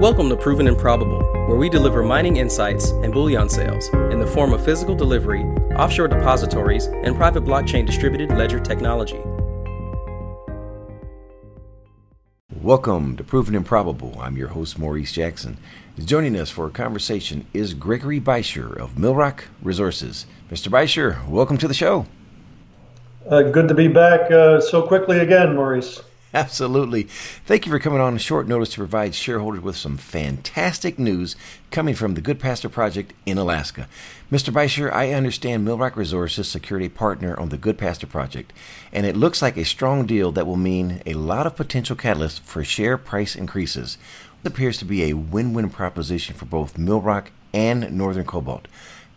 Welcome to Proven and Probable, where we deliver mining insights and bullion sales in the form of physical delivery, offshore depositories, and private blockchain distributed ledger technology. Welcome to Proven and Probable. I'm your host, Maurice Jackson. Joining us for a conversation is Gregory Beischer of Millrock Resources. Mr. Beischer, welcome to the show. Uh, good to be back uh, so quickly again, Maurice. Absolutely. Thank you for coming on short notice to provide shareholders with some fantastic news coming from the Goodpaster Project in Alaska. Mr. Beischer, I understand Millrock Resources secured a partner on the Goodpaster Project, and it looks like a strong deal that will mean a lot of potential catalysts for share price increases. It appears to be a win win proposition for both Millrock and Northern Cobalt.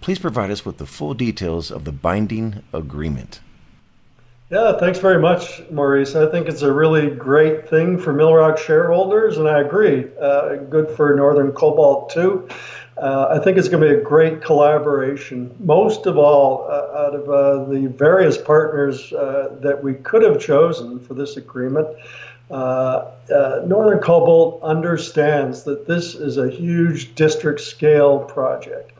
Please provide us with the full details of the binding agreement. Yeah, thanks very much, Maurice. I think it's a really great thing for Millrock shareholders, and I agree. Uh, good for Northern Cobalt, too. Uh, I think it's going to be a great collaboration. Most of all, uh, out of uh, the various partners uh, that we could have chosen for this agreement, uh, Northern Cobalt understands that this is a huge district scale project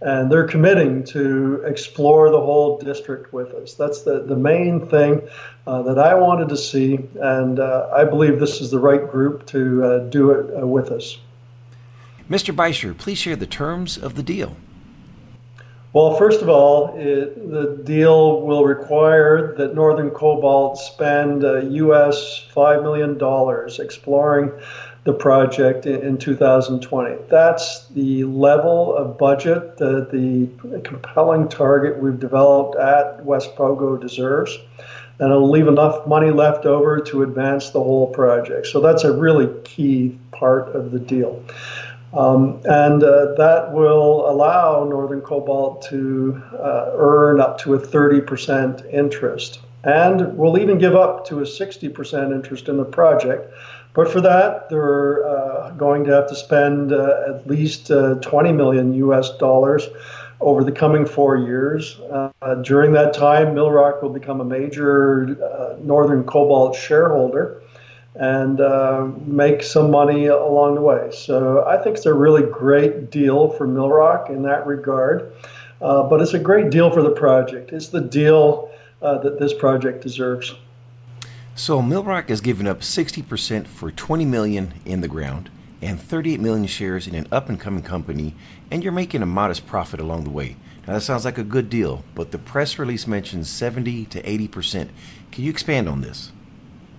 and they're committing to explore the whole district with us. That's the, the main thing uh, that I wanted to see, and uh, I believe this is the right group to uh, do it uh, with us. Mr. Beischer, please share the terms of the deal. Well, first of all, it, the deal will require that Northern Cobalt spend US uh, $5 million exploring the project in 2020. That's the level of budget that the compelling target we've developed at West Pogo deserves. And it'll leave enough money left over to advance the whole project. So that's a really key part of the deal. Um, and uh, that will allow Northern Cobalt to uh, earn up to a 30% interest. And we'll even give up to a 60% interest in the project but for that, they're uh, going to have to spend uh, at least uh, 20 million US dollars over the coming four years. Uh, during that time, Millrock will become a major uh, Northern Cobalt shareholder and uh, make some money along the way. So I think it's a really great deal for Millrock in that regard. but it's a great deal for the project. It's the deal that this project deserves. So Millrock has given up 60% for 20 million in the ground and 38 million shares in an up and coming company, and you're making a modest profit along the way. Now that sounds like a good deal, but the press release mentions 70 to 80%. Can you expand on this?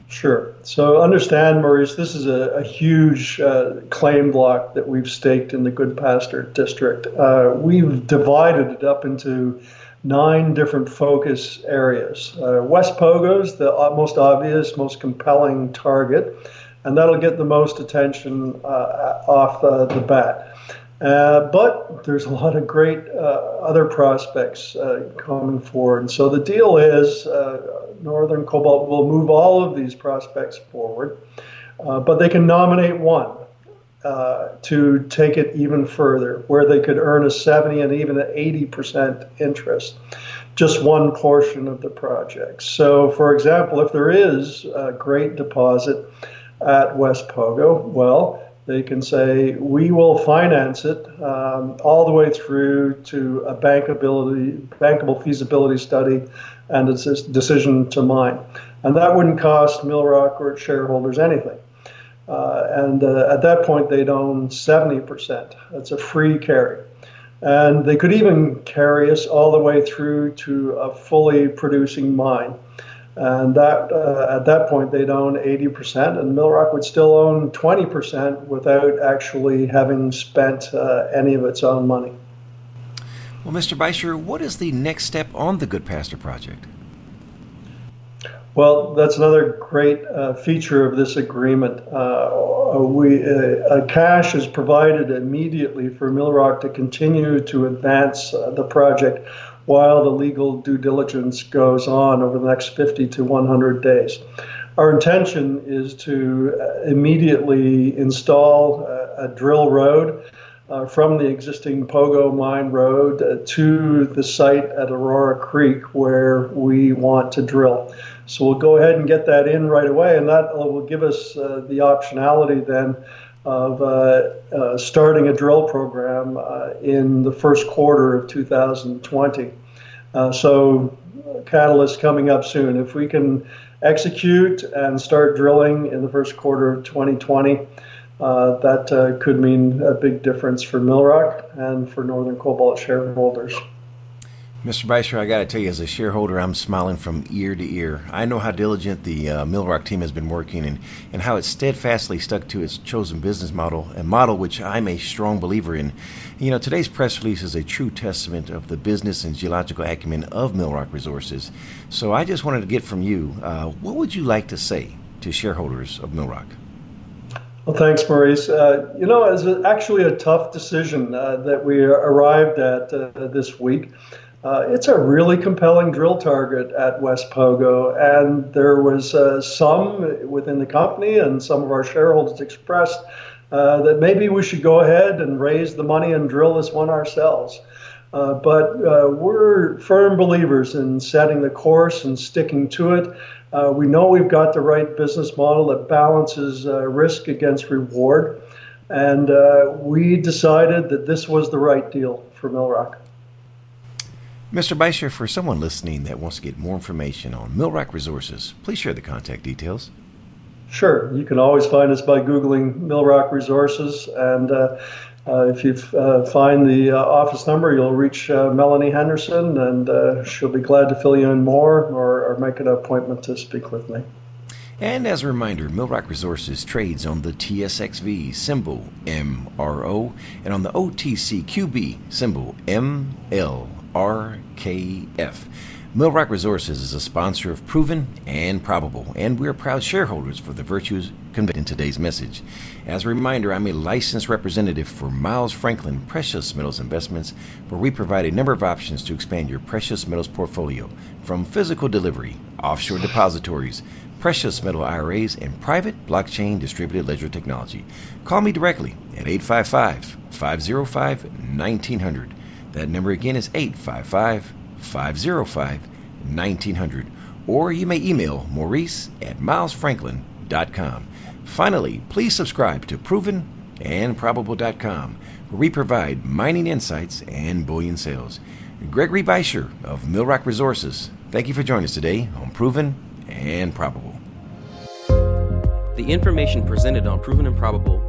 Sure. So understand, Maurice, this is a, a huge uh, claim block that we've staked in the Goodpaster district. Uh, we've divided it up into nine different focus areas. Uh, West Pogo's the most obvious, most compelling target, and that'll get the most attention uh, off uh, the bat. Uh, but there's a lot of great uh, other prospects uh, coming forward. And so the deal is Northern Cobalt will move all of these prospects forward, but they can nominate one uh, to take it even further, where they could earn a 70 and even an 80% interest, just one portion of the project. So, for example, if there is a great deposit at West Pogo, well, they can say, we will finance it um, all the way through to a bankability, bankable feasibility study and a decision to mine. And that wouldn't cost Millrock or its shareholders anything. Uh, and uh, at that point, they'd own 70%. That's a free carry. And they could even carry us all the way through to a fully producing mine. And that uh, at that point, they'd own 80%, and Millrock would still own 20% without actually having spent uh, any of its own money. Well, Mr. Beischer, what is the next step on the Goodpaster project? Well, that's another great uh, feature of this agreement. Uh, we uh, cash is provided immediately for Millrock to continue to advance uh, the project while the legal due diligence goes on over the next 50 to 100 days. Our intention is to uh, immediately install a drill road. Uh, from the existing Pogo Mine Road uh, to the site at Aurora Creek where we want to drill. So we'll go ahead and get that in right away, and that will give us uh, the optionality then of uh, uh, starting a drill program uh, in the first quarter of 2020. Uh, so, catalyst coming up soon. If we can execute and start drilling in the first quarter of 2020, uh, that uh, could mean a big difference for Millrock and for Northern Cobalt shareholders. Mr. Beischer, I got to tell you, as a shareholder, I'm smiling from ear to ear. I know how diligent the uh, Millrock team has been working and, and how it steadfastly stuck to its chosen business model, a model which I'm a strong believer in. You know, today's press release is a true testament of the business and geological acumen of Millrock Resources. So I just wanted to get from you, uh, what would you like to say to shareholders of Millrock? Well, thanks, Maurice. Uh, you know, it's actually a tough decision uh, that we arrived at uh, this week. Uh, it's a really compelling drill target at West Pogo, and there was uh, some within the company and some of our shareholders expressed uh, that maybe we should go ahead and raise the money and drill this one ourselves. Uh, but uh, we're firm believers in setting the course and sticking to it. Uh, we know we've got the right business model that balances risk against reward, and we decided that this was the right deal for Millrock. Mr. Beischer, for someone listening that wants to get more information on Millrock Resources, please share the contact details. Sure. You can always find us by Googling Millrock Resources. And uh, uh, if you uh, find the uh, office number, you'll reach uh, Melanie Henderson, and uh, she'll be glad to fill you in more or, or make an appointment to speak with me. And as a reminder, Millrock Resources trades on the TSXV symbol MRO and on the OTCQB symbol ML. RKF. Millrock Resources is a sponsor of Proven and Probable, and we're proud shareholders for the virtues conveyed in today's message. As a reminder, I'm a licensed representative for Miles Franklin Precious Metals Investments, where we provide a number of options to expand your precious metals portfolio, from physical delivery, offshore depositories, precious metal IRAs, and private blockchain distributed ledger technology. Call me directly at 855 505 1900. That number again is 855 505 1900. Or you may email Maurice at milesfranklin.com. Finally, please subscribe to Proven and Probable.com, where we provide mining insights and bullion sales. Gregory Beischer of Millrock Resources, thank you for joining us today on Proven and Probable. The information presented on Proven and Probable